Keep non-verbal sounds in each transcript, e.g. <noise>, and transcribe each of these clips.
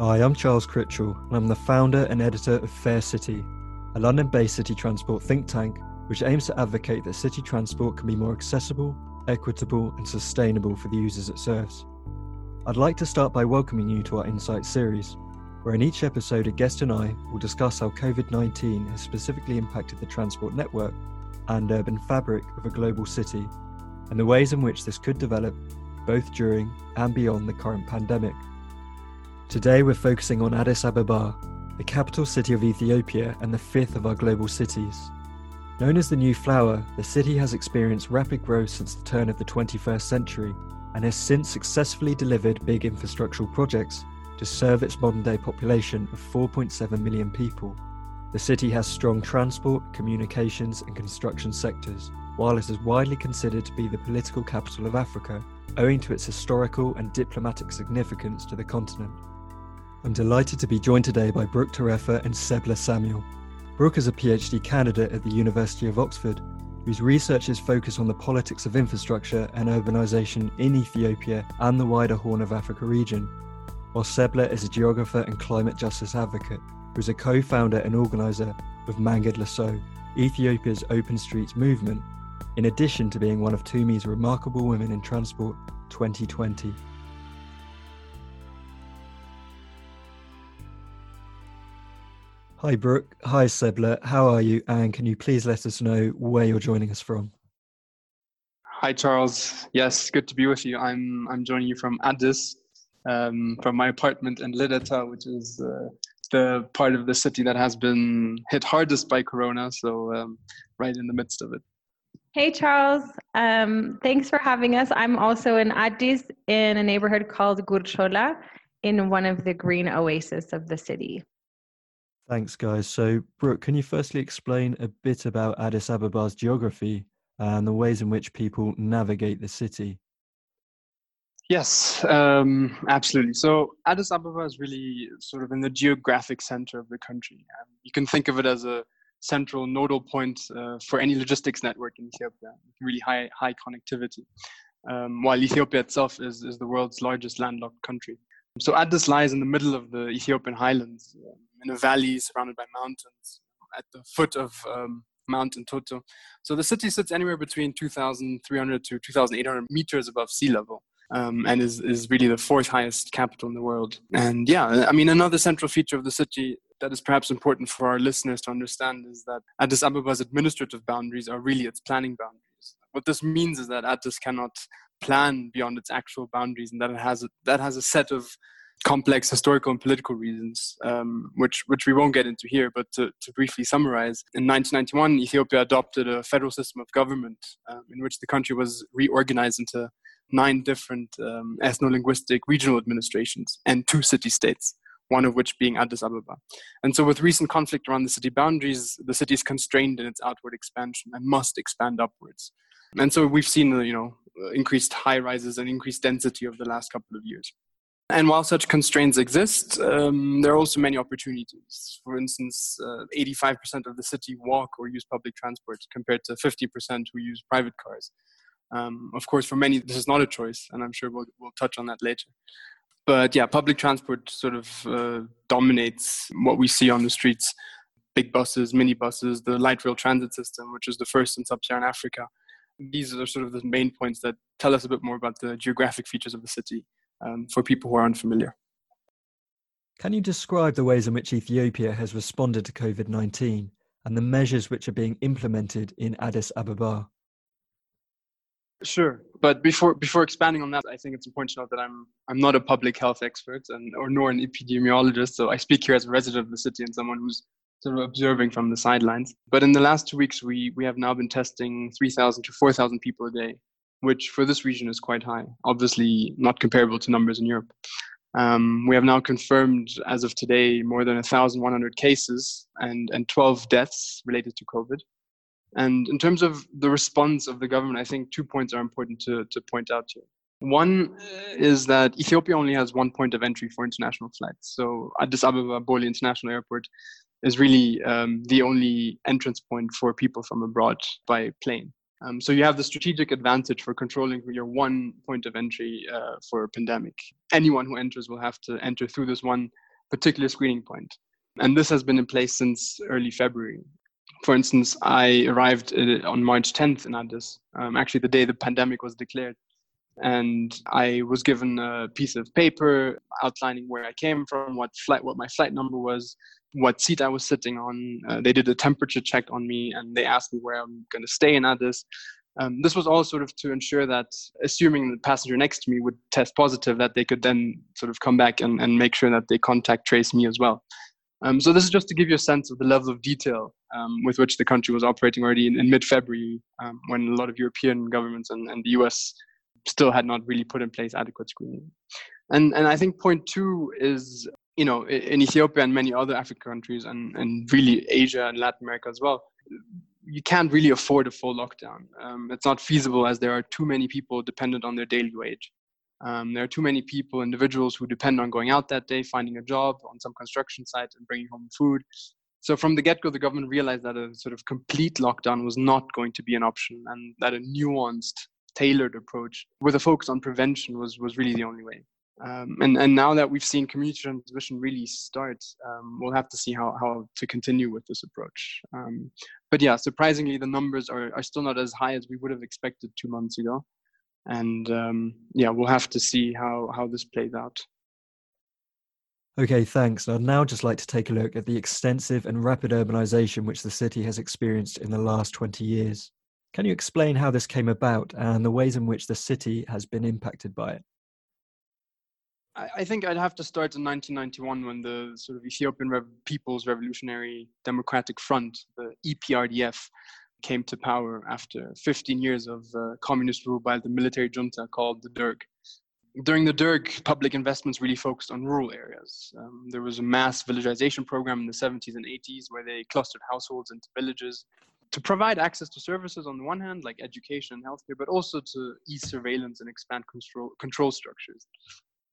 Hi, I'm Charles Critchell, and I'm the founder and editor of Fair City, a London based city transport think tank which aims to advocate that city transport can be more accessible, equitable, and sustainable for the users it serves. I'd like to start by welcoming you to our Insight series, where in each episode, a guest and I will discuss how COVID 19 has specifically impacted the transport network and urban fabric of a global city, and the ways in which this could develop both during and beyond the current pandemic. Today, we're focusing on Addis Ababa, the capital city of Ethiopia and the fifth of our global cities. Known as the New Flower, the city has experienced rapid growth since the turn of the 21st century and has since successfully delivered big infrastructural projects to serve its modern day population of 4.7 million people. The city has strong transport, communications, and construction sectors, while it is widely considered to be the political capital of Africa, owing to its historical and diplomatic significance to the continent. I'm delighted to be joined today by Brooke Tarefa and Sebla Samuel. Brooke is a PhD candidate at the University of Oxford, whose research is focused on the politics of infrastructure and urbanisation in Ethiopia and the wider Horn of Africa region, while Sebla is a geographer and climate justice advocate, who is a co founder and organiser of Mangad Lasso, Ethiopia's open streets movement, in addition to being one of TUMI's Remarkable Women in Transport 2020. Hi, Brooke. Hi, Sebla. How are you? And can you please let us know where you're joining us from? Hi, Charles. Yes, good to be with you. I'm I'm joining you from Addis, um, from my apartment in Lideta, which is uh, the part of the city that has been hit hardest by Corona. So um, right in the midst of it. Hey, Charles. Um, thanks for having us. I'm also in Addis, in a neighborhood called Gurchola, in one of the green oases of the city. Thanks, guys. So, Brooke, can you firstly explain a bit about Addis Ababa's geography and the ways in which people navigate the city? Yes, um, absolutely. So, Addis Ababa is really sort of in the geographic center of the country. Um, you can think of it as a central nodal point uh, for any logistics network in Ethiopia, really high high connectivity. Um, while Ethiopia itself is, is the world's largest landlocked country. So Addis lies in the middle of the Ethiopian highlands, um, in a valley surrounded by mountains at the foot of um, Mount Entoto. So the city sits anywhere between 2,300 to 2,800 meters above sea level. Um, and is, is really the fourth highest capital in the world. And yeah, I mean, another central feature of the city that is perhaps important for our listeners to understand is that Addis Ababa's administrative boundaries are really its planning boundaries. What this means is that Addis cannot plan beyond its actual boundaries and that it has a, that has a set of complex historical and political reasons, um, which which we won't get into here. But to, to, briefly summarize, in 1991, Ethiopia adopted a federal system of government um, in which the country was reorganized into nine different um, ethno-linguistic regional administrations and two city-states. One of which being Addis Ababa. And so, with recent conflict around the city boundaries, the city is constrained in its outward expansion and must expand upwards. And so, we've seen, you know, increased high rises and increased density over the last couple of years. And while such constraints exist, um, there are also many opportunities. For instance, uh, 85% of the city walk or use public transport compared to 50% who use private cars. Um, of course, for many, this is not a choice, and I'm sure we'll, we'll touch on that later. But yeah, public transport sort of uh, dominates what we see on the streets big buses, mini buses, the light rail transit system, which is the first in sub Saharan Africa. These are sort of the main points that tell us a bit more about the geographic features of the city um, for people who are unfamiliar. Can you describe the ways in which Ethiopia has responded to COVID 19 and the measures which are being implemented in Addis Ababa? Sure, but before before expanding on that, I think it's important to note that I'm I'm not a public health expert and or nor an epidemiologist. So I speak here as a resident of the city and someone who's sort of observing from the sidelines. But in the last two weeks, we we have now been testing 3,000 to 4,000 people a day which for this region is quite high, obviously not comparable to numbers in Europe. Um, we have now confirmed, as of today, more than 1,100 cases and, and 12 deaths related to COVID. And in terms of the response of the government, I think two points are important to, to point out here. One is that Ethiopia only has one point of entry for international flights. So Addis Ababa Bole International Airport is really um, the only entrance point for people from abroad by plane. Um, so you have the strategic advantage for controlling your one point of entry uh, for a pandemic. Anyone who enters will have to enter through this one particular screening point. And this has been in place since early February. For instance, I arrived uh, on March 10th in Addis, um, actually the day the pandemic was declared. And I was given a piece of paper outlining where I came from, what flight, what my flight number was, what seat I was sitting on. Uh, they did a temperature check on me, and they asked me where I'm going to stay in Addis. Um, this was all sort of to ensure that, assuming the passenger next to me would test positive, that they could then sort of come back and, and make sure that they contact trace me as well. Um, so this is just to give you a sense of the level of detail um, with which the country was operating already in, in mid-February, um, when a lot of European governments and, and the US still had not really put in place adequate screening. And and I think point two is you know in Ethiopia and many other African countries and and really Asia and Latin America as well you can't really afford a full lockdown. Um, it's not feasible as there are too many people dependent on their daily wage. Um, there are too many people, individuals who depend on going out that day, finding a job on some construction site, and bringing home food. So from the get-go, the government realized that a sort of complete lockdown was not going to be an option, and that a nuanced, tailored approach with a focus on prevention was was really the only way. Um, and and now that we've seen community transmission really start, um, we'll have to see how how to continue with this approach. Um, but yeah, surprisingly, the numbers are are still not as high as we would have expected two months ago, and um, yeah, we'll have to see how how this plays out. Okay, thanks. I'd now just like to take a look at the extensive and rapid urbanization which the city has experienced in the last 20 years. Can you explain how this came about and the ways in which the city has been impacted by it? I think I'd have to start in 1991 when the sort of Ethiopian People's Revolutionary Democratic Front, the EPRDF, came to power after 15 years of uh, communist rule by the military junta called the Derg. During the Derg, public investments really focused on rural areas. Um, there was a mass villagization program in the 70s and 80s where they clustered households into villages to provide access to services on the one hand, like education and healthcare, but also to ease surveillance and expand control, control structures.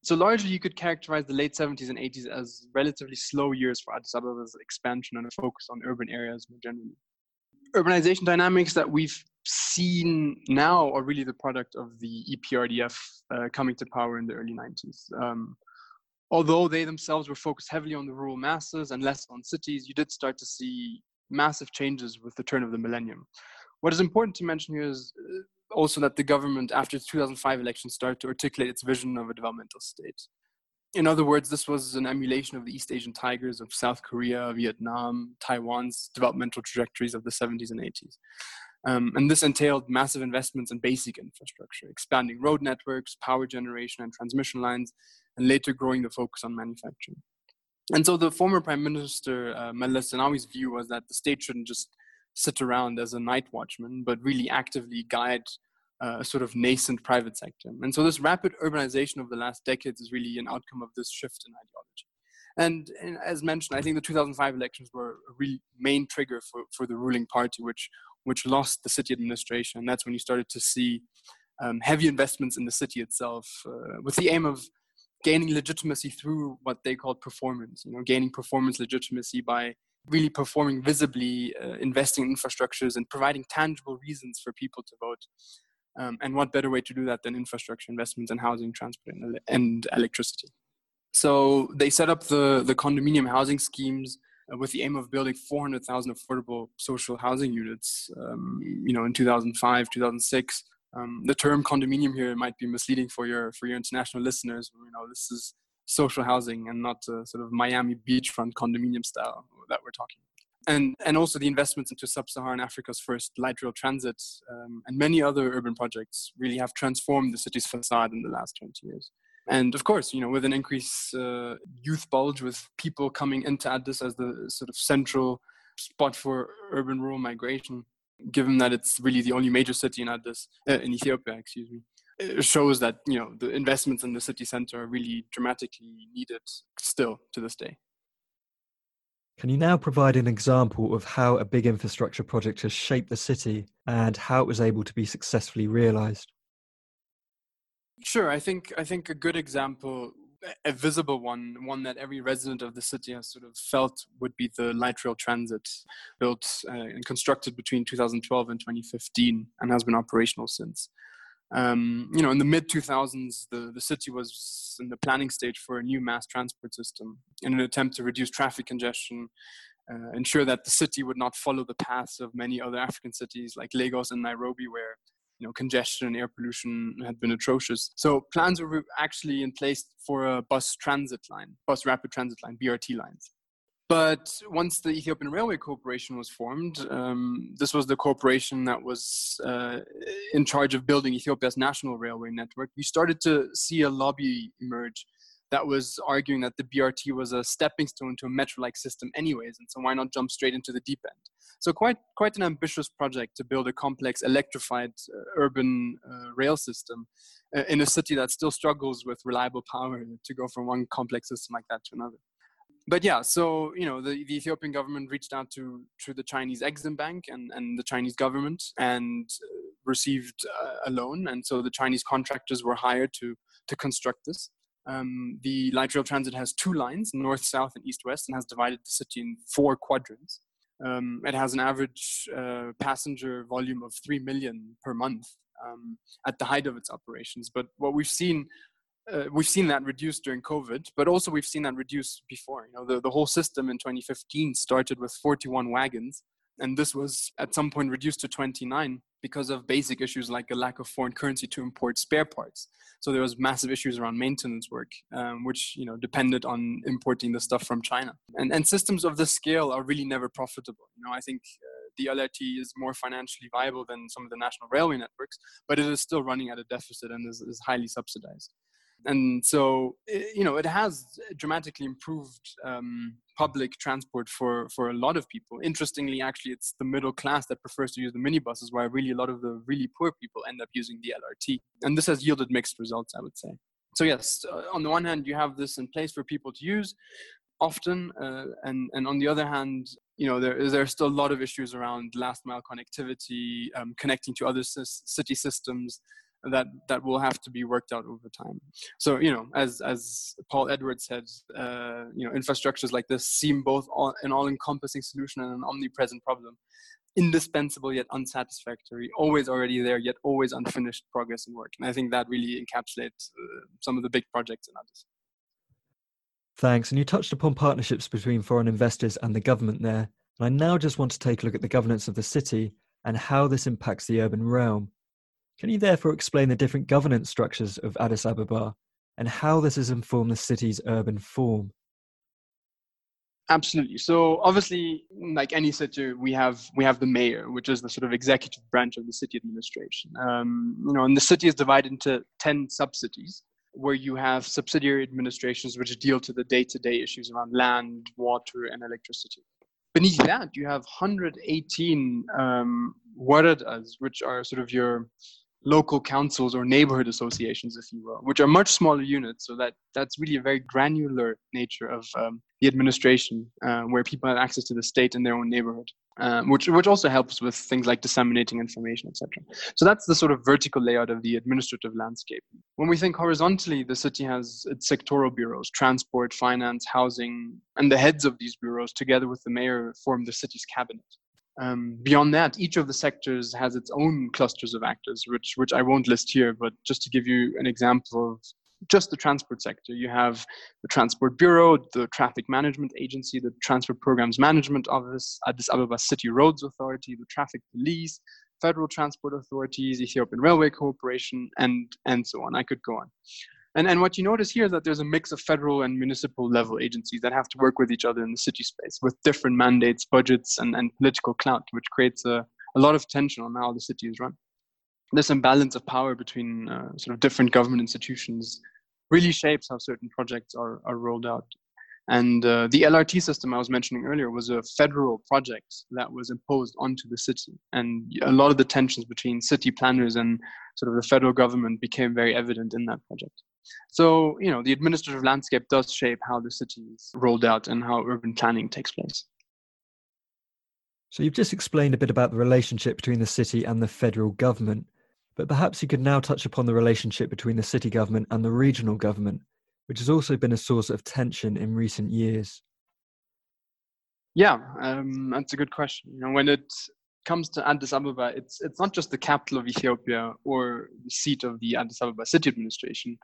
So largely, you could characterize the late 70s and 80s as relatively slow years for Addis expansion and a focus on urban areas more generally. Urbanization dynamics that we've seen now are really the product of the EPRDF uh, coming to power in the early 90s. Um, although they themselves were focused heavily on the rural masses and less on cities, you did start to see massive changes with the turn of the millennium. What is important to mention here is uh, also that the government, after the 2005 election, started to articulate its vision of a developmental state. In other words, this was an emulation of the East Asian tigers of South Korea, Vietnam, Taiwan's developmental trajectories of the 70s and 80s. Um, and this entailed massive investments in basic infrastructure, expanding road networks, power generation, and transmission lines, and later growing the focus on manufacturing. And so the former Prime Minister uh, Meles Zenawi's view was that the state shouldn't just sit around as a night watchman, but really actively guide uh, a sort of nascent private sector. And so this rapid urbanization of the last decades is really an outcome of this shift in ideology. And, and, as mentioned, I think the 2005 elections were a really main trigger for, for the ruling party, which, which lost the city administration. And that's when you started to see um, heavy investments in the city itself uh, with the aim of gaining legitimacy through what they called performance, you know, gaining performance legitimacy by really performing visibly, uh, investing in infrastructures, and providing tangible reasons for people to vote. Um, and what better way to do that than infrastructure investments in housing, transport, and, and electricity? So they set up the, the condominium housing schemes uh, with the aim of building 400,000 affordable social housing units, um, you know, in 2005, 2006. Um, the term condominium here might be misleading for your for your international listeners. You know, this is social housing and not sort of Miami beachfront condominium style that we're talking and and also the investments into sub-Saharan Africa's first light rail transit um, and many other urban projects really have transformed the city's facade in the last 20 years. And of course, you know, with an increased uh, youth bulge, with people coming into Addis as the sort of central spot for urban rural migration, given that it's really the only major city in Addis, uh, in Ethiopia, excuse me, it shows that you know the investments in the city center are really dramatically needed still to this day. Can you now provide an example of how a big infrastructure project has shaped the city and how it was able to be successfully realized? Sure, I think I think a good example, a visible one, one that every resident of the city has sort of felt would be the light rail transit, built uh, and constructed between 2012 and 2015, and has been operational since. Um, you know, in the mid 2000s, the, the city was in the planning stage for a new mass transport system in an attempt to reduce traffic congestion, uh, ensure that the city would not follow the paths of many other African cities like Lagos and Nairobi, where you know congestion and air pollution had been atrocious. So plans were actually in place for a bus transit line, bus rapid transit line, BRT lines. But once the Ethiopian Railway Corporation was formed, um, this was the corporation that was uh, in charge of building Ethiopia's national railway network. We started to see a lobby emerge that was arguing that the BRT was a stepping stone to a metro-like system, anyways, and so why not jump straight into the deep end? So quite quite an ambitious project to build a complex electrified uh, urban uh, rail system uh, in a city that still struggles with reliable power to go from one complex system like that to another but yeah, so you know, the, the Ethiopian government reached out to to the Chinese Exim Bank and and the Chinese government and uh, received a loan, and so the Chinese contractors were hired to to construct this. Um, the light rail transit has two lines, north, south, and east, west, and has divided the city in four quadrants. Um, it has an average uh, passenger volume of three million per month um, at the height of its operations. But what we've seen uh, we've seen that reduced during COVID, but also we've seen that reduced before. You know, the, the whole system in 2015 started with 41 wagons, and this was at some point reduced to 29 because of basic issues like a lack of foreign currency to import spare parts. So there was massive issues around maintenance work, um, which you know depended on importing the stuff from China. And and systems of this scale are really never profitable. You know, I think. Uh, the LRT is more financially viable than some of the national railway networks, but it is still running at a deficit and is, is highly subsidized and so you know it has dramatically improved um, public transport for for a lot of people. Interestingly actually it's the middle class that prefers to use the minibuses while really a lot of the really poor people end up using the lrt and this has yielded mixed results i would say. So yes uh, on the one hand you have this in place for people to use often uh, and and on the other hand you know there there are still a lot of issues around last mile connectivity um, connecting to other city systems that that will have to be worked out over time. So you know, as as Paul Edwards said, uh, you know, infrastructures like this seem both all, an all-encompassing solution and an omnipresent problem, indispensable yet unsatisfactory, always already there yet always unfinished progress and work. And I think that really encapsulates uh, some of the big projects in Addis. Thanks. And you touched upon partnerships between foreign investors and the government there. And I now just want to take a look at the governance of the city and how this impacts the urban realm. Can you therefore explain the different governance structures of Addis Ababa and how this has informed the city's urban form? Absolutely. So obviously, like any city, we have we have the mayor, which is the sort of executive branch of the city administration. Um, you know, and the city is divided into ten sub-cities, where you have subsidiary administrations which deal to the day-to-day issues around land, water, and electricity. Beneath that, you have 118 um, woredas, which are sort of your local councils or neighborhood associations, if you will, which are much smaller units. So that that's really a very granular nature of um, the administration, uh, where people have access to the state in their own neighborhood, um, which which also helps with things like disseminating information, etc. So that's the sort of vertical layout of the administrative landscape. When we think horizontally, the city has its sectoral bureaus: transport, finance, housing, and the heads of these bureaus, together with the mayor, form the city's cabinet. Um, beyond that, each of the sectors has its own clusters of actors, which which I won't list here, but just to give you an example of just the transport sector, you have the Transport Bureau, the Traffic Management Agency, the Transport Programs Management Office, Addis Ababa City Roads Authority, the Traffic Police, Federal Transport Authorities, Ethiopian Railway Corporation, and and so on. I could go on. And, and what you notice here is that there's a mix of federal and municipal level agencies that have to work with each other in the city space with different mandates, budgets, and, and political clout, which creates a, a lot of tension on how the city is run. This imbalance of power between uh, sort of different government institutions really shapes how certain projects are, are rolled out. And uh, the LRT system I was mentioning earlier was a federal project that was imposed onto the city. And a lot of the tensions between city planners and sort of the federal government became very evident in that project. So, you know, the administrative landscape does shape how the city is rolled out and how urban planning takes place. So, you've just explained a bit about the relationship between the city and the federal government, but perhaps you could now touch upon the relationship between the city government and the regional government, which has also been a source of tension in recent years. Yeah, um, that's a good question. You know, when it comes to Addis Ababa, it's it's not just the capital of Ethiopia or the seat of the Addis Ababa city administration,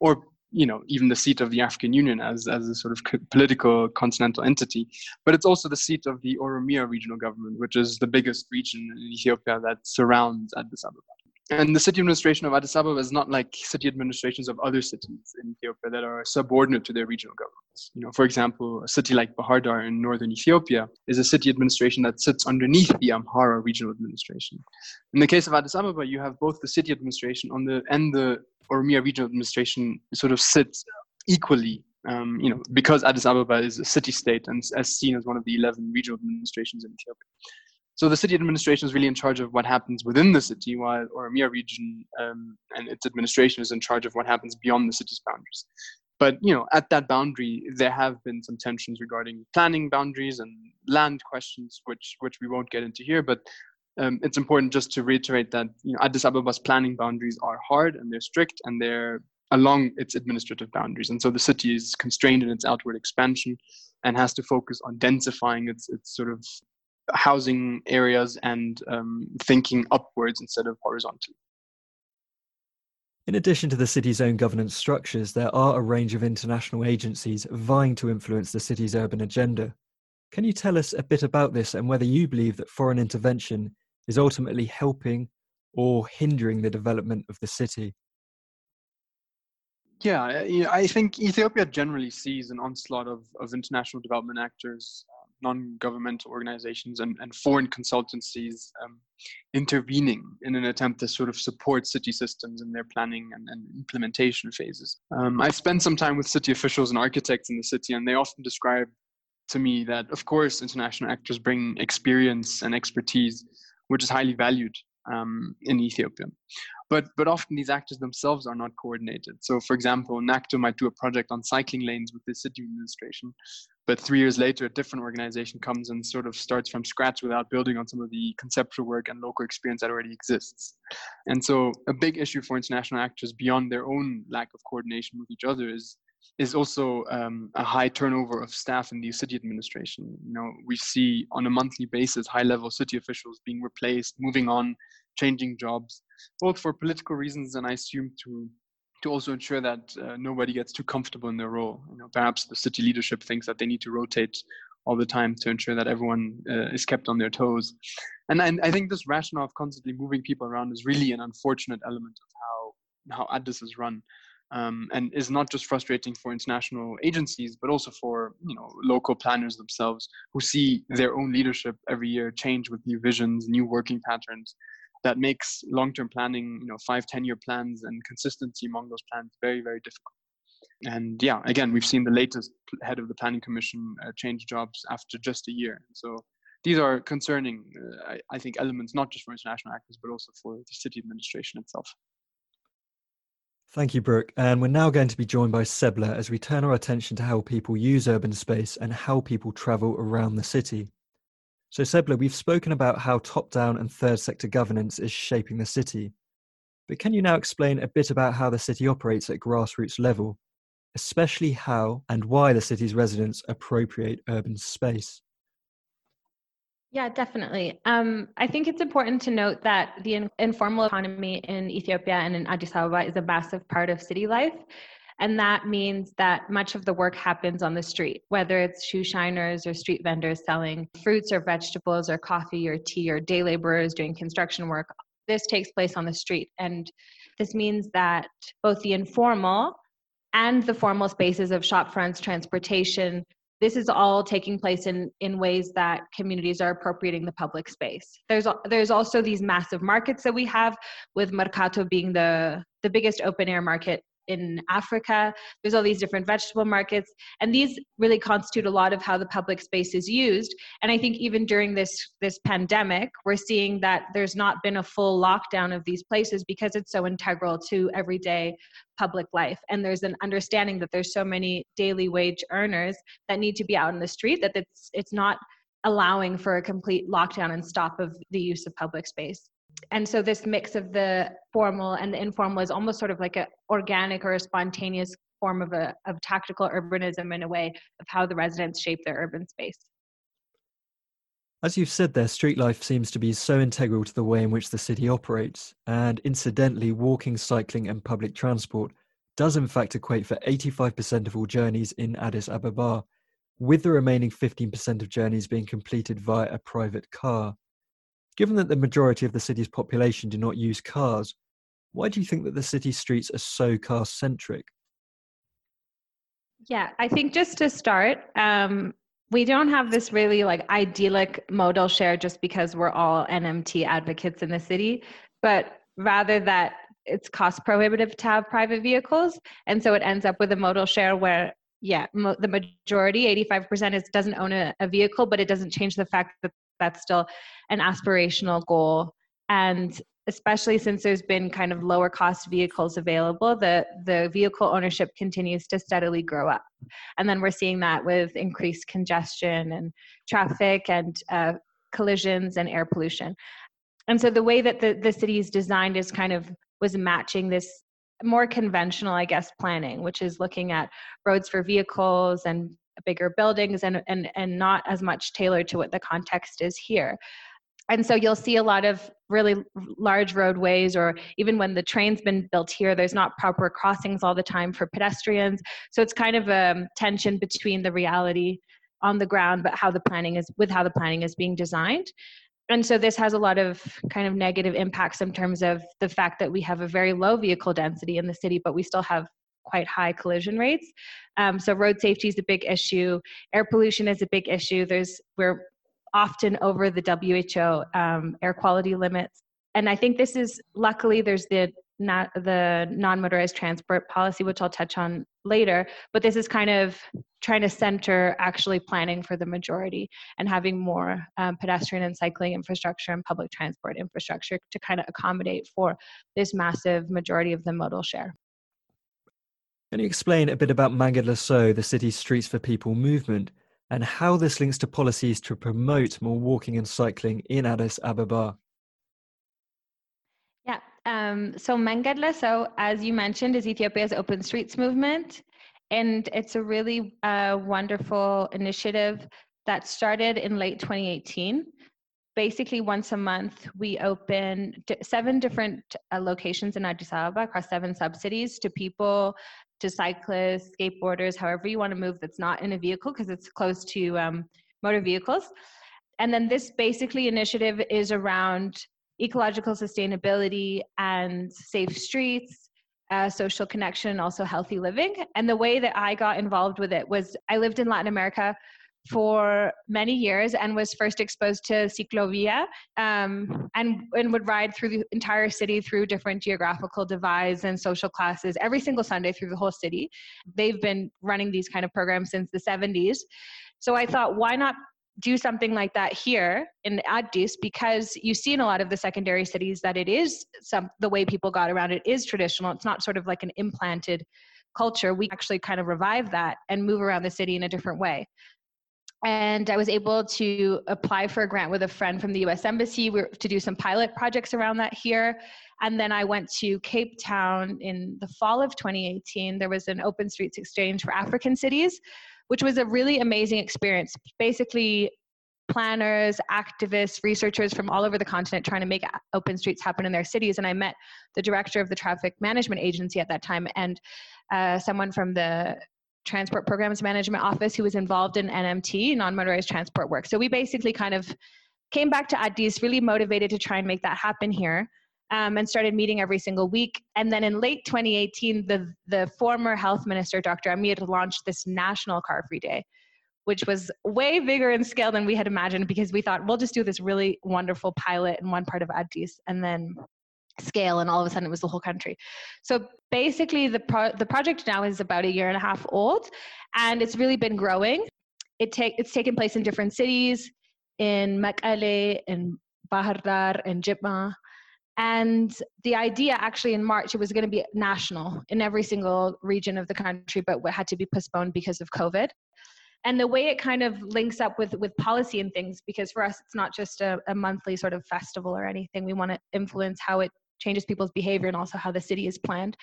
or you know even the seat of the African Union as as a sort of political continental entity, but it's also the seat of the Oromia regional government, which is the biggest region in Ethiopia that surrounds Addis Ababa and the city administration of Addis Ababa is not like city administrations of other cities in Ethiopia that are subordinate to their regional governments. You know, for example, a city like Bahir Dar in northern Ethiopia is a city administration that sits underneath the Amhara regional administration. In the case of Addis Ababa, you have both the city administration on the and the Oromia regional administration sort of sits equally. Um, you know, because Addis Ababa is a city state and as seen as one of the 11 regional administrations in Ethiopia. So the city administration is really in charge of what happens within the city, while or Oromia region um, and its administration is in charge of what happens beyond the city's boundaries. But you know, at that boundary, there have been some tensions regarding planning boundaries and land questions, which which we won't get into here. But um, it's important just to reiterate that you know, Addis Ababa's planning boundaries are hard and they're strict and they're along its administrative boundaries. And so the city is constrained in its outward expansion and has to focus on densifying its its sort of housing areas and um, thinking upwards instead of horizontally. In addition to the city's own governance structures, there are a range of international agencies vying to influence the city's urban agenda. Can you tell us a bit about this and whether you believe that foreign intervention is ultimately helping or hindering the development of the city? Yeah, I think Ethiopia generally sees an onslaught of, of international development actors non-governmental organizations and, and foreign consultancies um, intervening in an attempt to sort of support city systems in their planning and, and implementation phases. Um, I've spent some time with city officials and architects in the city, and they often describe to me that, of course, international actors bring experience and expertise, which is highly valued um, in Ethiopia. But, but often these actors themselves are not coordinated. So, for example, NACTO might do a project on cycling lanes with the city administration, but three years later, a different organization comes and sort of starts from scratch without building on some of the conceptual work and local experience that already exists. And so, a big issue for international actors beyond their own lack of coordination with each other is is also um, a high turnover of staff in the city administration. You know, we see on a monthly basis high-level city officials being replaced, moving on, changing jobs, both for political reasons and I assume to to also ensure that uh, nobody gets too comfortable in their role. You know, perhaps the city leadership thinks that they need to rotate all the time to ensure that everyone uh, is kept on their toes. And, and I think this rationale of constantly moving people around is really an unfortunate element of how how Addis is run. Um, and is not just frustrating for international agencies, but also for you know local planners themselves who see their own leadership every year change with new visions, new working patterns, that makes long-term planning, you know, five, ten-year plans and consistency among those plans very, very difficult. And yeah, again, we've seen the latest head of the planning commission uh, change jobs after just a year. So these are concerning, uh, I, I think, elements not just for international actors, but also for the city administration itself. Thank you, Brooke. And we're now going to be joined by Sebla as we turn our attention to how people use urban space and how people travel around the city. So, Sebla, we've spoken about how top down and third sector governance is shaping the city. But can you now explain a bit about how the city operates at grassroots level, especially how and why the city's residents appropriate urban space? Yeah, definitely. Um, I think it's important to note that the in- informal economy in Ethiopia and in Addis Ababa is a massive part of city life. And that means that much of the work happens on the street, whether it's shoe shiners or street vendors selling fruits or vegetables or coffee or tea or day laborers doing construction work. This takes place on the street. And this means that both the informal and the formal spaces of shop fronts, transportation, this is all taking place in, in ways that communities are appropriating the public space. There's, there's also these massive markets that we have, with Mercato being the, the biggest open air market in Africa. There's all these different vegetable markets, and these really constitute a lot of how the public space is used. And I think even during this this pandemic, we're seeing that there's not been a full lockdown of these places because it's so integral to everyday public life. And there's an understanding that there's so many daily wage earners that need to be out in the street that it's it's not allowing for a complete lockdown and stop of the use of public space and so this mix of the formal and the informal is almost sort of like an organic or a spontaneous form of a of tactical urbanism in a way of how the residents shape their urban space. As you've said there, street life seems to be so integral to the way in which the city operates, and incidentally, walking, cycling, and public transport does in fact equate for 85% of all journeys in Addis Ababa, with the remaining 15% of journeys being completed via a private car. Given that the majority of the city's population do not use cars, why do you think that the city streets are so car centric? Yeah, I think just to start, um, we don't have this really like idyllic modal share just because we're all NMT advocates in the city, but rather that it's cost prohibitive to have private vehicles. And so it ends up with a modal share where, yeah, mo- the majority, 85%, is doesn't own a, a vehicle, but it doesn't change the fact that that's still an aspirational goal. And especially since there's been kind of lower cost vehicles available, the, the vehicle ownership continues to steadily grow up. And then we're seeing that with increased congestion and traffic and uh, collisions and air pollution. And so the way that the, the city is designed is kind of was matching this more conventional, I guess, planning, which is looking at roads for vehicles and bigger buildings and, and, and not as much tailored to what the context is here. And so you'll see a lot of really large roadways or even when the train's been built here there's not proper crossings all the time for pedestrians. So it's kind of a tension between the reality on the ground but how the planning is with how the planning is being designed. And so this has a lot of kind of negative impacts in terms of the fact that we have a very low vehicle density in the city but we still have quite high collision rates um, so road safety is a big issue air pollution is a big issue there's we're often over the WHO um, air quality limits. And I think this is luckily there's the not the non-motorized transport policy, which I'll touch on later. But this is kind of trying to center actually planning for the majority and having more um, pedestrian and cycling infrastructure and public transport infrastructure to kind of accommodate for this massive majority of the modal share. Can you explain a bit about Mangad Lasso, the city's Streets for People movement, and how this links to policies to promote more walking and cycling in Addis Ababa. Yeah, um, so Mangad Lasso, as you mentioned, is Ethiopia's Open Streets movement. And it's a really uh, wonderful initiative that started in late 2018. Basically, once a month, we open seven different uh, locations in Addis Ababa across seven subcities to people to cyclists, skateboarders, however you want to move that's not in a vehicle because it's close to um, motor vehicles. And then this basically initiative is around ecological sustainability and safe streets, uh, social connection, also healthy living. And the way that I got involved with it was I lived in Latin America for many years and was first exposed to Ciclovia um, and, and would ride through the entire city through different geographical divides and social classes every single Sunday through the whole city. They've been running these kind of programs since the 70s. So I thought, why not do something like that here in Addis because you see in a lot of the secondary cities that it is some the way people got around it is traditional. It's not sort of like an implanted culture. We actually kind of revive that and move around the city in a different way and I was able to apply for a grant with a friend from the US Embassy to do some pilot projects around that here. And then I went to Cape Town in the fall of 2018. There was an open streets exchange for African cities, which was a really amazing experience. Basically, planners, activists, researchers from all over the continent trying to make open streets happen in their cities. And I met the director of the traffic management agency at that time and uh, someone from the Transport Programs Management Office who was involved in NMT, non motorized transport work. So we basically kind of came back to Addis really motivated to try and make that happen here. Um, and started meeting every single week. And then in late 2018, the, the former health minister, Dr. Amir, launched this national car free day, which was way bigger in scale than we had imagined because we thought we'll just do this really wonderful pilot in one part of Addis and then scale and all of a sudden it was the whole country. So basically the pro- the project now is about a year and a half old and it's really been growing. It take it's taken place in different cities in Mekelle in Bahir Dar and Jimma and the idea actually in March it was going to be national in every single region of the country but had to be postponed because of covid. And the way it kind of links up with with policy and things because for us it's not just a, a monthly sort of festival or anything. We want to influence how it changes people's behavior and also how the city is planned.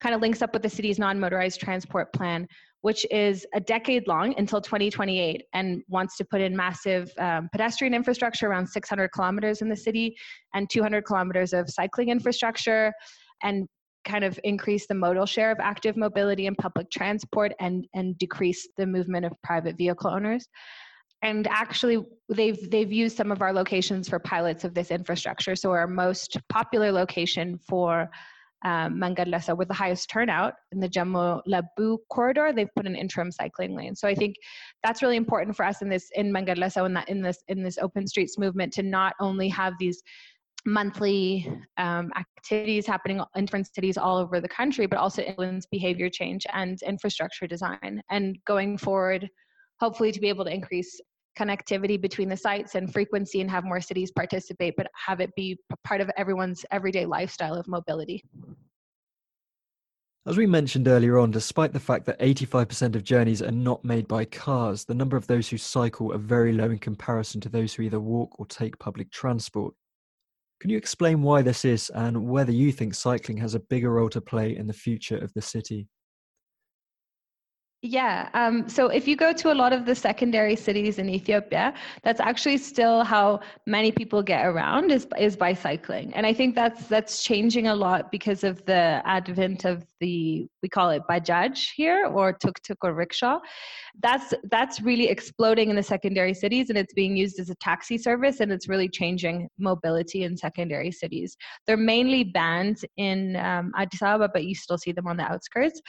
Kind of links up with the city's non-motorized transport plan, which is a decade long until 2028 and wants to put in massive um, pedestrian infrastructure around 600 kilometers in the city and 200 kilometers of cycling infrastructure and kind of increase the modal share of active mobility in public transport and, and decrease the movement of private vehicle owners. And actually, they've they've used some of our locations for pilots of this infrastructure. So our most popular location for um, with the highest turnout in the Jemo Lebu corridor, they've put an interim cycling lane. So I think that's really important for us in this in Mangadlesa in that in this in this open streets movement to not only have these monthly um, activities happening in different cities all over the country, but also influence behavior change and infrastructure design. And going forward, hopefully to be able to increase connectivity between the sites and frequency and have more cities participate, but have it be part of everyone's everyday lifestyle of mobility. As we mentioned earlier on, despite the fact that 85% of journeys are not made by cars, the number of those who cycle are very low in comparison to those who either walk or take public transport. Can you explain why this is and whether you think cycling has a bigger role to play in the future of the city? Yeah. Um, so if you go to a lot of the secondary cities in Ethiopia, that's actually still how many people get around is is by cycling, and I think that's that's changing a lot because of the advent of the we call it bajaj here or tuk tuk or rickshaw. That's that's really exploding in the secondary cities, and it's being used as a taxi service, and it's really changing mobility in secondary cities. They're mainly banned in um, Addis Ababa, but you still see them on the outskirts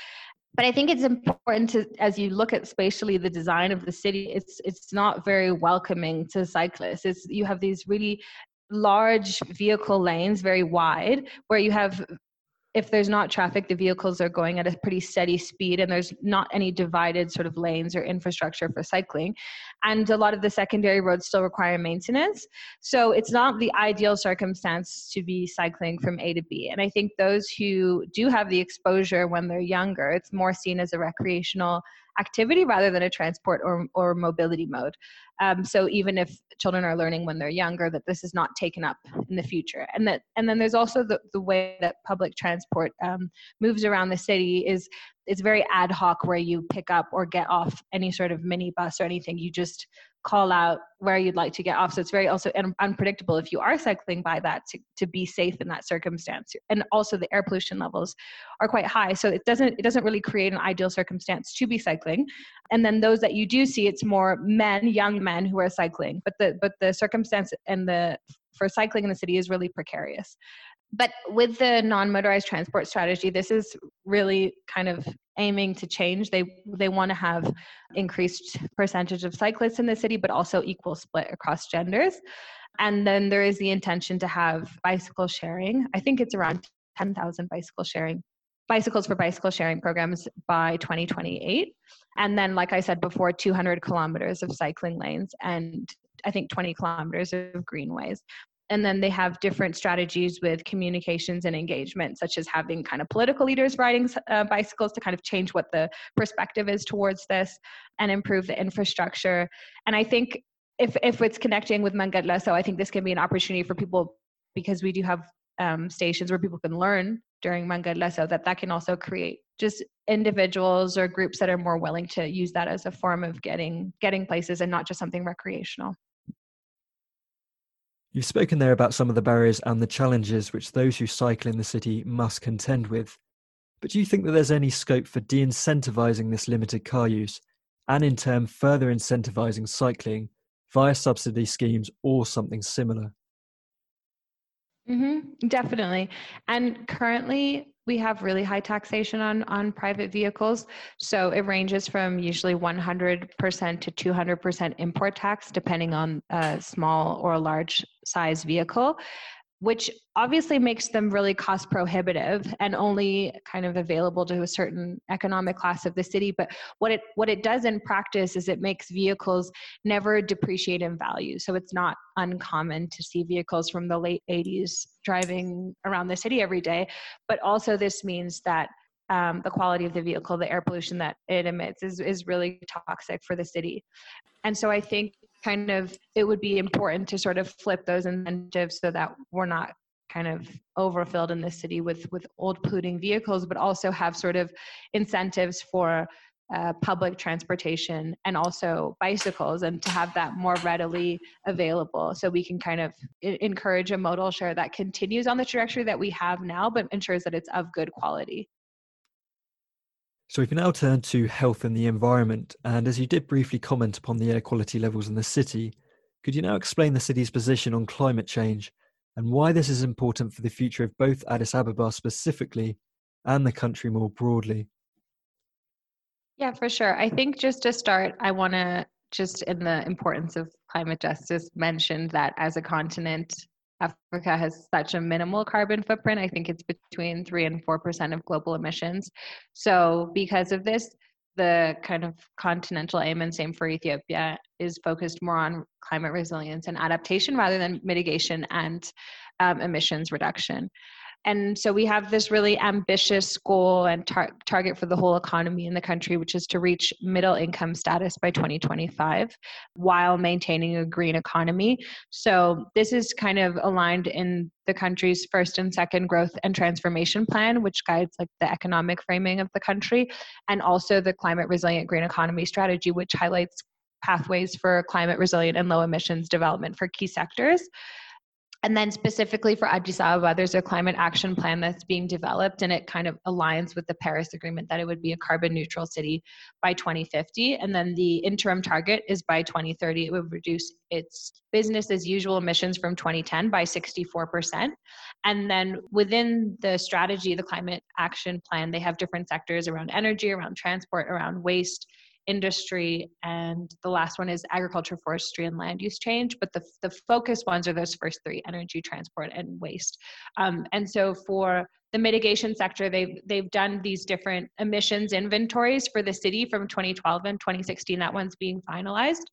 but I think it's important to, as you look at spatially the design of the city, it's it's not very welcoming to cyclists. It's you have these really large vehicle lanes, very wide, where you have if there's not traffic, the vehicles are going at a pretty steady speed and there's not any divided sort of lanes or infrastructure for cycling. And a lot of the secondary roads still require maintenance. So it's not the ideal circumstance to be cycling from A to B. And I think those who do have the exposure when they're younger, it's more seen as a recreational activity rather than a transport or, or mobility mode. Um, so even if children are learning when they're younger, that this is not taken up in the future, and that and then there's also the, the way that public transport um, moves around the city is it's very ad hoc where you pick up or get off any sort of minibus or anything. You just call out where you'd like to get off. So it's very also unpredictable if you are cycling by that to, to be safe in that circumstance. And also the air pollution levels are quite high. So it doesn't it doesn't really create an ideal circumstance to be cycling. And then those that you do see, it's more men, young men who are cycling. But the but the circumstance and the for cycling in the city is really precarious but with the non-motorized transport strategy this is really kind of aiming to change. They they want to have increased percentage of cyclists in the city but also equal split across genders. And then there is the intention to have bicycle sharing. I think it's around 10,000 bicycle sharing bicycles for bicycle sharing programs by 2028 and then like i said before 200 kilometers of cycling lanes and I think 20 kilometers of greenways and then they have different strategies with communications and engagement such as having kind of political leaders riding uh, bicycles to kind of change what the perspective is towards this and improve the infrastructure. And i think if if it's connecting with mangadla so i think this can be an opportunity for people because we do have um, stations where people can learn during mangadla so that that can also create just individuals or groups that are more willing to use that as a form of getting getting places and not just something recreational You've spoken there about some of the barriers and the challenges which those who cycle in the city must contend with. But do you think that there's any scope for de incentivizing this limited car use and in turn further incentivizing cycling via subsidy schemes or something similar? Mm-hmm, definitely. And currently, we have really high taxation on on private vehicles. So it ranges from usually 100% to 200% import tax depending on a small or large size vehicle which obviously makes them really cost prohibitive and only kind of available to a certain economic class of the city. But what it what it does in practice is it makes vehicles never depreciate in value. So it's not uncommon to see vehicles from the late 80s driving around the city every day. But also this means that um, the quality of the vehicle, the air pollution that it emits is, is really toxic for the city. And so I think kind of it would be important to sort of flip those incentives so that we're not kind of overfilled in the city with with old polluting vehicles, but also have sort of incentives for uh, public transportation and also bicycles and to have that more readily available. So we can kind of encourage a modal share that continues on the trajectory that we have now but ensures that it's of good quality so we can now turn to health and the environment and as you did briefly comment upon the air quality levels in the city could you now explain the city's position on climate change and why this is important for the future of both addis ababa specifically and the country more broadly yeah, for sure. I think just to start, I want to just in the importance of climate justice mention that as a continent, Africa has such a minimal carbon footprint. I think it's between 3 and 4% of global emissions. So, because of this, the kind of continental aim, and same for Ethiopia, is focused more on climate resilience and adaptation rather than mitigation and um, emissions reduction. And so we have this really ambitious goal and tar- target for the whole economy in the country, which is to reach middle income status by 2025 while maintaining a green economy. So this is kind of aligned in the country's first and second growth and transformation plan, which guides like the economic framing of the country, and also the climate resilient green economy strategy, which highlights pathways for climate resilient and low emissions development for key sectors. And then specifically for Addis Ababa, there's a climate action plan that's being developed, and it kind of aligns with the Paris Agreement that it would be a carbon neutral city by 2050. And then the interim target is by 2030, it would reduce its business as usual emissions from 2010 by 64%. And then within the strategy, the climate action plan, they have different sectors around energy, around transport, around waste, industry, and the last one is agriculture, forestry, and land use change. But the, the focus ones are those first three energy, transport, and waste. Um, and so for the mitigation sector, they've, they've done these different emissions inventories for the city from 2012 and 2016. That one's being finalized.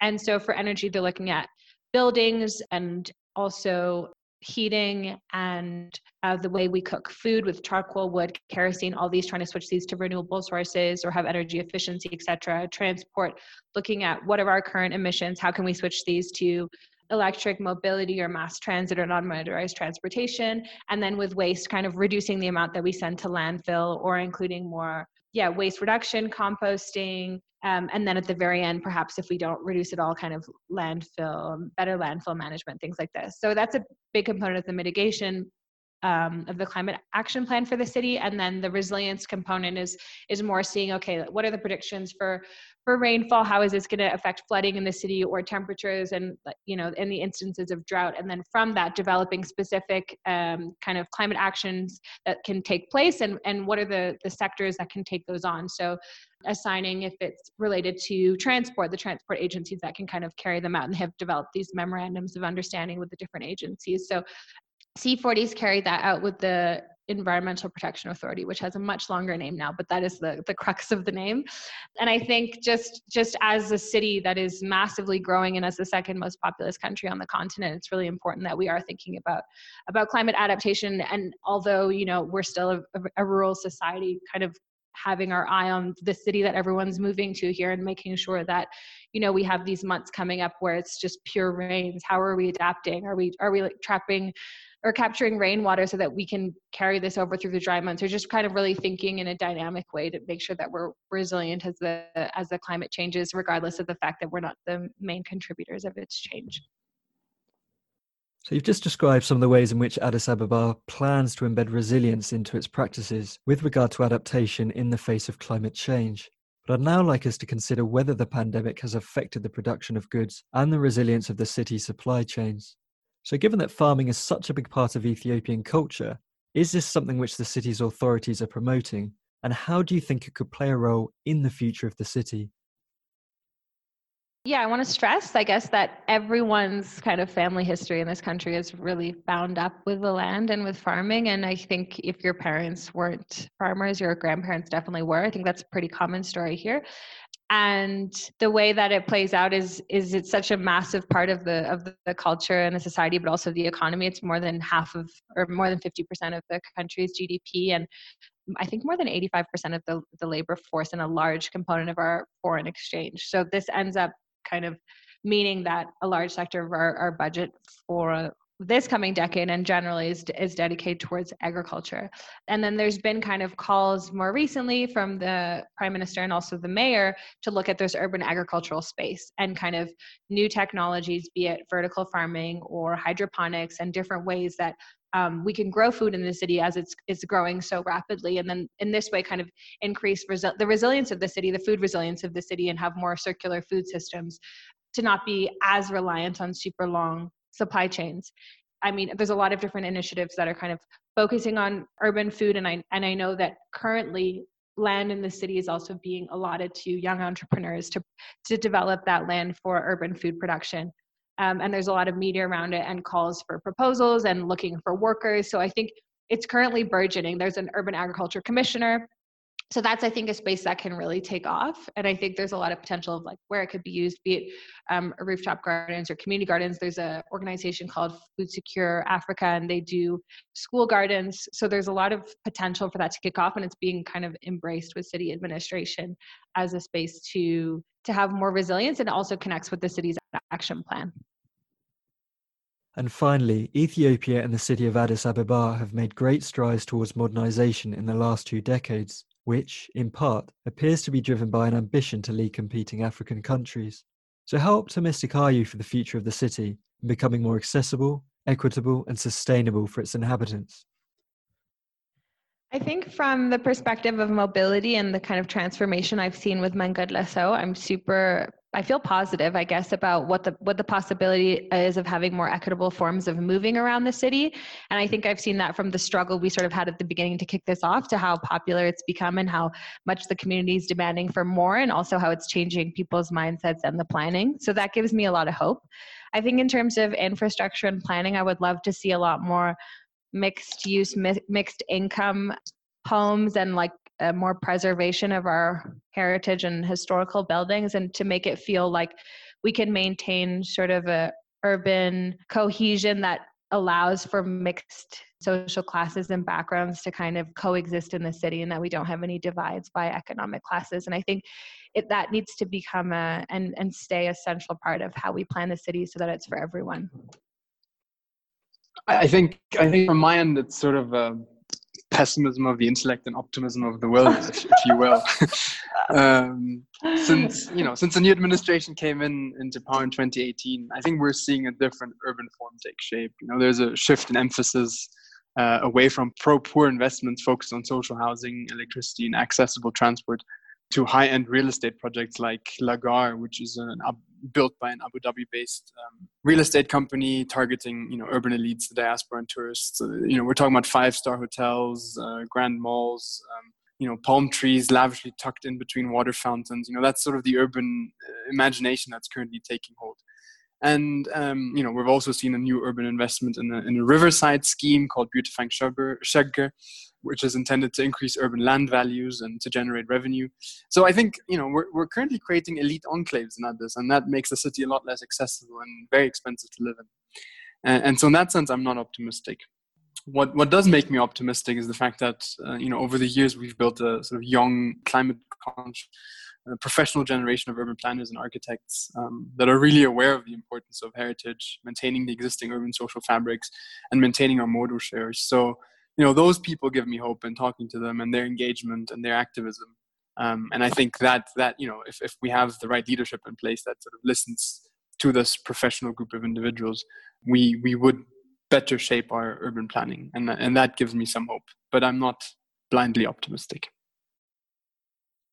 And so for energy, they're looking at buildings and also heating and uh, the way we cook food with charcoal, wood, kerosene, all these trying to switch these to renewable sources or have energy efficiency, etc. Transport, looking at what are our current emissions, how can we switch these to electric mobility or mass transit or non-motorized transportation, and then with waste, kind of reducing the amount that we send to landfill or including more yeah waste reduction composting um, and then at the very end perhaps if we don't reduce it all kind of landfill better landfill management things like this. So that's a big component of the mitigation um, of the climate action plan for the city. And then the resilience component is is more seeing okay what are the predictions for for rainfall how is this going to affect flooding in the city or temperatures and you know in the instances of drought? And then from that developing specific um, kind of climate actions that can take place and and what are the the sectors that can take those on? So assigning if it's related to transport the transport agencies that can kind of carry them out and have developed these memorandums of understanding with the different agencies. So C40s carried that out with the Environmental Protection Authority, which has a much longer name now, but that is the, the crux of the name. And I think just just as a city that is massively growing and as the second most populous country on the continent, it's really important that we are thinking about about climate adaptation. And although you know we're still a, a rural society, kind of having our eye on the city that everyone's moving to here and making sure that you know we have these months coming up where it's just pure rains how are we adapting are we are we like trapping or capturing rainwater so that we can carry this over through the dry months or just kind of really thinking in a dynamic way to make sure that we're resilient as the as the climate changes regardless of the fact that we're not the main contributors of its change so you've just described some of the ways in which Addis Ababa plans to embed resilience into its practices with regard to adaptation in the face of climate change. But I'd now like us to consider whether the pandemic has affected the production of goods and the resilience of the city's supply chains. So, given that farming is such a big part of Ethiopian culture, is this something which the city's authorities are promoting? And how do you think it could play a role in the future of the city? Yeah, I want to stress, I guess, that everyone's kind of family history in this country is really bound up with the land and with farming. And I think if your parents weren't farmers, your grandparents definitely were. I think that's a pretty common story here and the way that it plays out is is it's such a massive part of the of the culture and the society but also the economy. It's more than half of or more than 50% of the country's gdp and i think more than 85% of the, the labor force and a large component of our foreign exchange. So this ends up kind of meaning that a large sector of our, our budget for this coming decade and generally is, is dedicated towards agriculture. And then there's been kind of calls more recently from the prime minister and also the mayor to look at this urban agricultural space and kind of new technologies, be it vertical farming or hydroponics and different ways that um, we can grow food in the city as it's it's growing so rapidly and then in this way kind of increase resi- the resilience of the city the food resilience of the city and have more circular food systems to not be as reliant on super long supply chains. I mean, there's a lot of different initiatives that are kind of focusing on urban food, and I and I know that currently land in the city is also being allotted to young entrepreneurs to to develop that land for urban food production. Um, and there's a lot of media around it and calls for proposals and looking for workers. So I think it's currently burgeoning. There's an urban agriculture commissioner so that's i think a space that can really take off and i think there's a lot of potential of like where it could be used be it um, rooftop gardens or community gardens. There's a organization called food secure africa and they do school gardens. So there's a lot of potential for that to kick off and it's being kind of embraced with city administration as a space to to have more resilience and also connects with the city's action plan. And finally, Ethiopia and the city of Addis Ababa have made great strides towards modernization in the last two decades which, in part, appears to be driven by an ambition to lead competing African countries. So, how optimistic are you for the future of the city in becoming more accessible, equitable, and sustainable for its inhabitants? I think from the perspective of mobility and the kind of transformation I've seen with Menged I'm super I feel positive, I guess, about what the what the possibility is of having more equitable forms of moving around the city. And I think I've seen that from the struggle we sort of had at the beginning to kick this off to how popular it's become and how much the community is demanding for more and also how it's changing people's mindsets and the planning. So that gives me a lot of hope. I think in terms of infrastructure and planning, I would love to see a lot more mixed use, mi- mixed income homes and like a more preservation of our heritage and historical buildings and to make it feel like we can maintain sort of a urban cohesion that allows for mixed social classes and backgrounds to kind of coexist in the city and that we don't have any divides by economic classes. And i think it, that needs to become a and and stay a central part of how we plan the city so that it's for everyone. I think i think from my end it's sort of um, pessimism of the intellect and optimism of the will, if, if, you will. <laughs> um, since you know, since the new administration came in into power in 2018, I think we're seeing a different urban form take shape. You know, there's a shift in emphasis uh, away from pro-poor investments focused on social housing, electricity, and accessible transport to high-end real estate projects like La Gare, which is an built by an Abu Dhabi-based um, real estate company targeting you know urban elites, the diaspora, and tourists. Uh, you know, we're talking about five-star hotels, uh, grand malls. Um, you know, palm trees lavishly tucked in between water fountains. You know, that's sort of the urban uh, imagination that's currently taking hold. And um, you know, we've also seen a new urban investment in a, in a riverside scheme called Beautifying Sheger, which is intended to increase urban land values and to generate revenue. So I think you know we're, we're currently creating elite enclaves in Addis, and that makes the city a lot less accessible and very expensive to live in. And, and so in that sense, I'm not optimistic. What what does make me optimistic is the fact that uh, you know over the years we've built a sort of young climate conscious a professional generation of urban planners and architects um, that are really aware of the importance of heritage, maintaining the existing urban social fabrics, and maintaining our modal shares. So, you know, those people give me hope in talking to them and their engagement and their activism. Um, and I think that that you know, if if we have the right leadership in place that sort of listens to this professional group of individuals, we we would better shape our urban planning, and and that gives me some hope. But I'm not blindly optimistic.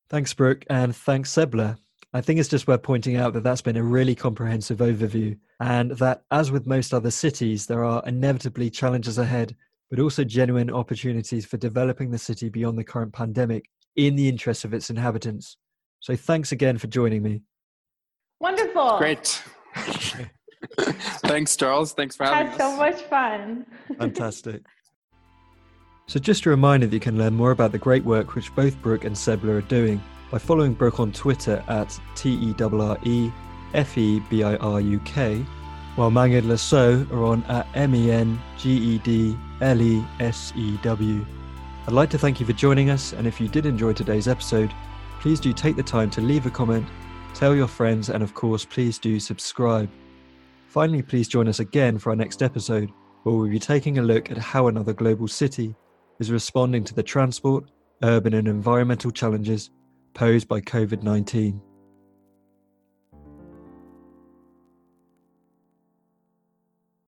Thanks, Brooke, and thanks, Sebla I think it's just worth pointing out that that's been a really comprehensive overview, and that, as with most other cities, there are inevitably challenges ahead, but also genuine opportunities for developing the city beyond the current pandemic in the interests of its inhabitants. So, thanks again for joining me. Wonderful. Great. <laughs> Thanks, Charles. Thanks for having Had us. so much fun. Fantastic. So, just a reminder that you can learn more about the great work which both Brooke and Sebla are doing by following Brooke on Twitter at T E R E F E B I R U K, while Menged Lesew are on at M E N G E D L E S E W. I'd like to thank you for joining us, and if you did enjoy today's episode, please do take the time to leave a comment, tell your friends, and of course, please do subscribe. Finally, please join us again for our next episode, where we'll be taking a look at how another global city is responding to the transport, urban, and environmental challenges posed by COVID 19.